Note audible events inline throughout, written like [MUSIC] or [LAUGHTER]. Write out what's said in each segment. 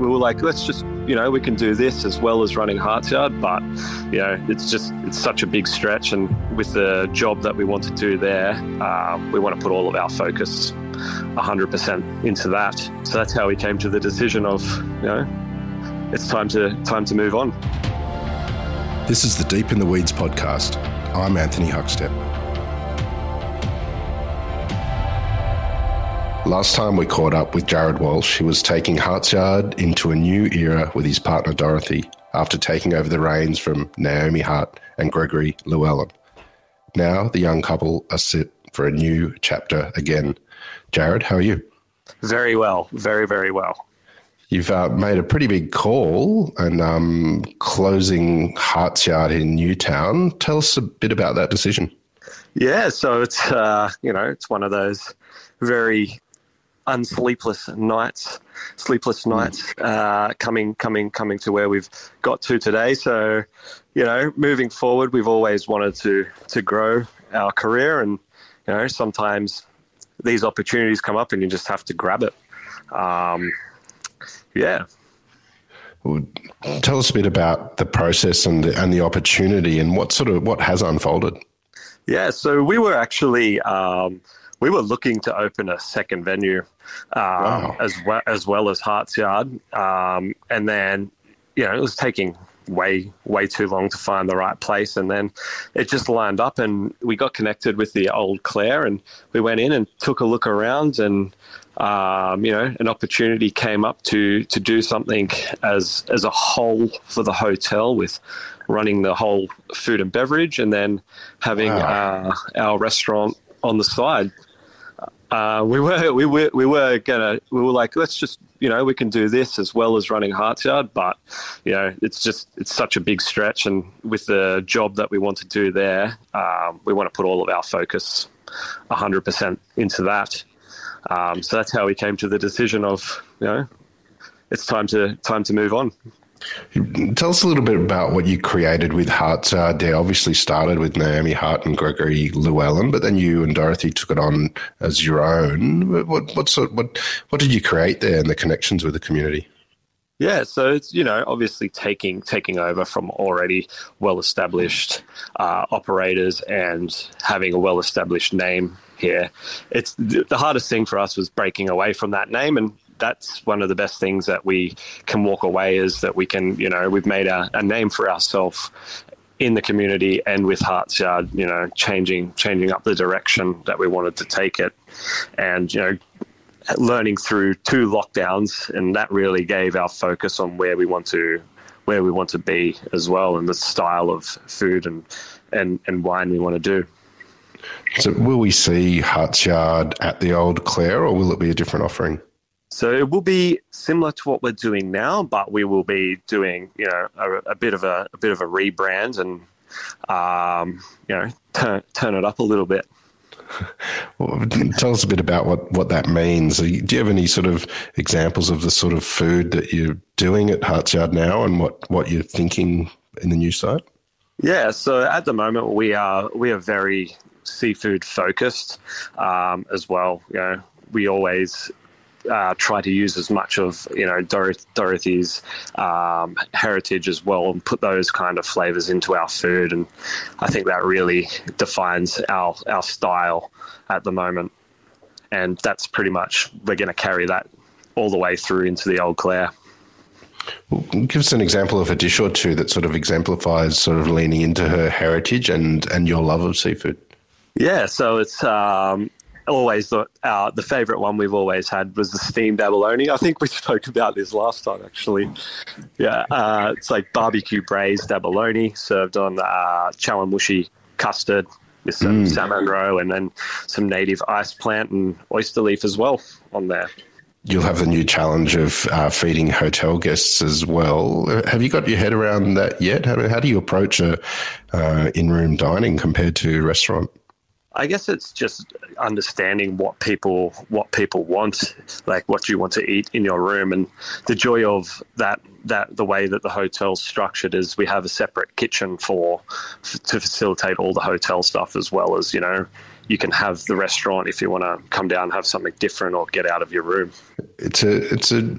we were like, let's just, you know, we can do this as well as running Hartsyard, but you know, it's just it's such a big stretch, and with the job that we want to do there, um, we want to put all of our focus 100% into that. So that's how we came to the decision of, you know, it's time to time to move on. This is the Deep in the Weeds podcast. I'm Anthony Huckstep. Last time we caught up with Jared Walsh, he was taking Hartsyard into a new era with his partner Dorothy after taking over the reins from Naomi Hart and Gregory Llewellyn. Now the young couple are set for a new chapter again. Jared, how are you? Very well, very, very well. You've uh, made a pretty big call and um, closing Hartsyard in Newtown. Tell us a bit about that decision. Yeah, so it's uh, you know it's one of those very unsleepless nights, sleepless hmm. nights uh, coming coming coming to where we've got to today. So, you know, moving forward, we've always wanted to to grow our career, and you know, sometimes these opportunities come up, and you just have to grab it. Um, yeah. Well, tell us a bit about the process and the, and the opportunity, and what sort of what has unfolded. Yeah, so we were actually um, we were looking to open a second venue um, wow. as well as well as Hartsyard, um, and then you know it was taking way way too long to find the right place, and then it just lined up, and we got connected with the old Clare, and we went in and took a look around, and um, you know an opportunity came up to to do something as as a whole for the hotel with running the whole food and beverage, and then having wow. uh, our restaurant on the side uh, we were we were we were gonna we were like let's just you know we can do this as well as running Hartsyard, but you know it's just it's such a big stretch, and with the job that we want to do there, um, we want to put all of our focus 100% into that. Um, so that's how we came to the decision of you know it's time to time to move on. Tell us a little bit about what you created with Hearts. Uh, they obviously started with Naomi Hart and Gregory Llewellyn, but then you and Dorothy took it on as your own. What what sort what what did you create there and the connections with the community? Yeah, so it's you know obviously taking taking over from already well established uh, operators and having a well established name here. It's the hardest thing for us was breaking away from that name and that's one of the best things that we can walk away is that we can, you know, we've made a, a name for ourselves in the community and with Hartsyard, you know, changing changing up the direction that we wanted to take it, and you know, learning through two lockdowns, and that really gave our focus on where we want to where we want to be as well, and the style of food and and and wine we want to do. So, will we see Hartsyard at the old Clare, or will it be a different offering? So it will be similar to what we're doing now, but we will be doing you know a, a bit of a, a, bit of a rebrand and um, you know turn turn it up a little bit. [LAUGHS] Well, tell us a bit about what, what that means. Do you have any sort of examples of the sort of food that you're doing at Hartsyard now, and what, what you're thinking in the new site? Yeah, so at the moment we are we are very seafood focused um, as well. You know, we always uh, try to use as much of you know Dorothy's um, heritage as well and put those kind of flavors into our food, and I think that really defines our our style at the moment, and that's pretty much we're going to carry that all the way through into the old Clare. Well, give us an example of a dish or two that sort of exemplifies sort of leaning into her heritage and and your love of seafood. Yeah, so it's um, always the uh, the favourite one we've always had was the steamed abalone. I think we [LAUGHS] spoke about this last time, actually. Yeah, uh, it's like barbecue braised abalone served on uh, chawanmushi custard with some mm. salmon roe and then some native ice plant and oyster leaf as well on there. You'll have the new challenge of uh, feeding hotel guests as well. Have you got your head around that yet? How, how do you approach a uh, in-room dining compared to restaurant? I guess it's just understanding what people what people want, like what you want to eat in your room, and the joy of that that the way that the hotel's structured is we have a separate kitchen for to facilitate all the hotel stuff as well as you know you can have the restaurant if you want to come down and have something different or get out of your room. It's a it's a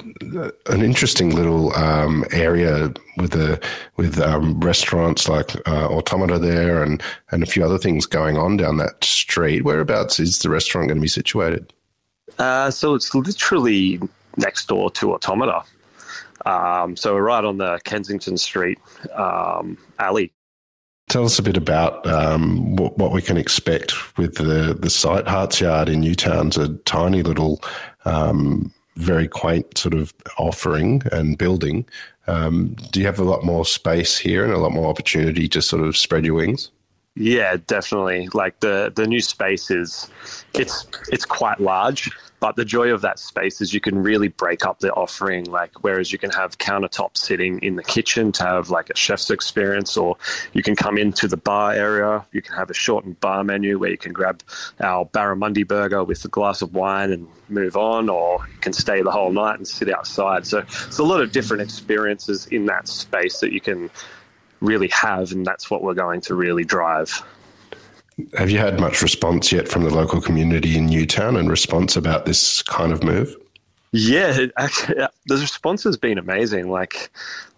an interesting little um, area with a with um, restaurants like uh, Automata there and and a few other things going on down that street. Whereabouts is the restaurant going to be situated? Uh, so it's literally next door to Automata. Um, so we're right on the Kensington Street um, alley. Tell us a bit about um, what, what, we can expect with the, the site. Hartsyard in Newtown's a tiny little, um, very quaint sort of offering and building. Um, do you have a lot more space here and a lot more opportunity to sort of spread your wings? Yeah, definitely. Like the the new space is, it's it's quite large, but the joy of that space is you can really break up the offering. Like, whereas you can have countertop sitting in the kitchen to have like a chef's experience, or you can come into the bar area. You can have a shortened bar menu where you can grab our barramundi burger with a glass of wine and move on, or you can stay the whole night and sit outside. So it's a lot of different experiences in that space that you can really have, and that's what we're going to really drive. Have you had much response yet from the local community in Newtown and response about this kind of move? Yeah, actually, the response has been amazing. Like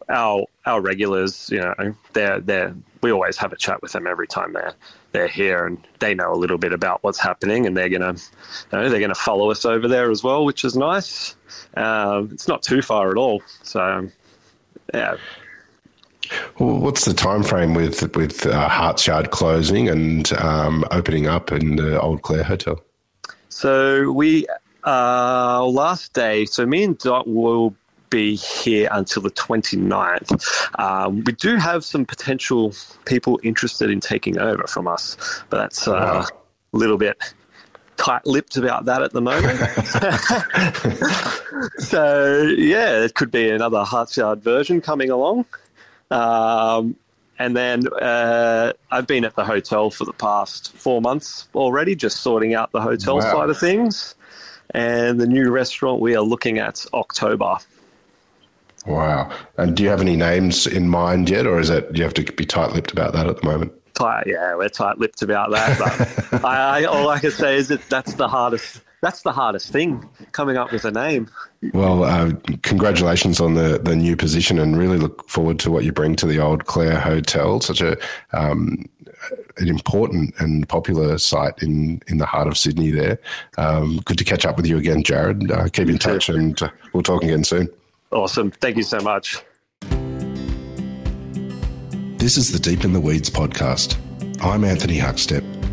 our our regulars, you know, they're they're we always have a chat with them every time they're they're here, and they know a little bit about what's happening, and they're gonna, you know, they're gonna follow us over there as well, which is nice. Um, it's not too far at all, so yeah, well, what's the time frame with with uh, Hartsyard closing and um, opening up in the Old Clare Hotel? So we uh, last day. So me and Dot will be here until the 29th. Um, we do have some potential people interested in taking over from us, but that's uh, wow. a little bit tight-lipped about that at the moment. [LAUGHS] [LAUGHS] so yeah, it could be another Hartsyard version coming along. Um, and then uh, I've been at the hotel for the past four months already, just sorting out the hotel wow. side of things. And the new restaurant we are looking at October. Wow! And do you have any names in mind yet, or is it do you have to be tight-lipped about that at the moment? Tight, yeah, we're tight-lipped about that. But [LAUGHS] I, I, all I can say is that that's the hardest that's the hardest thing coming up with a name. Well, uh, congratulations on the, the new position and really look forward to what you bring to the Old Clare Hotel, such a um, an important and popular site in, in the heart of Sydney there. Um, good to catch up with you again, Jared. Uh, keep in touch and uh, we'll talk again soon. Awesome. Thank you so much. This is the Deep in the Weeds podcast. I'm Anthony Huckstep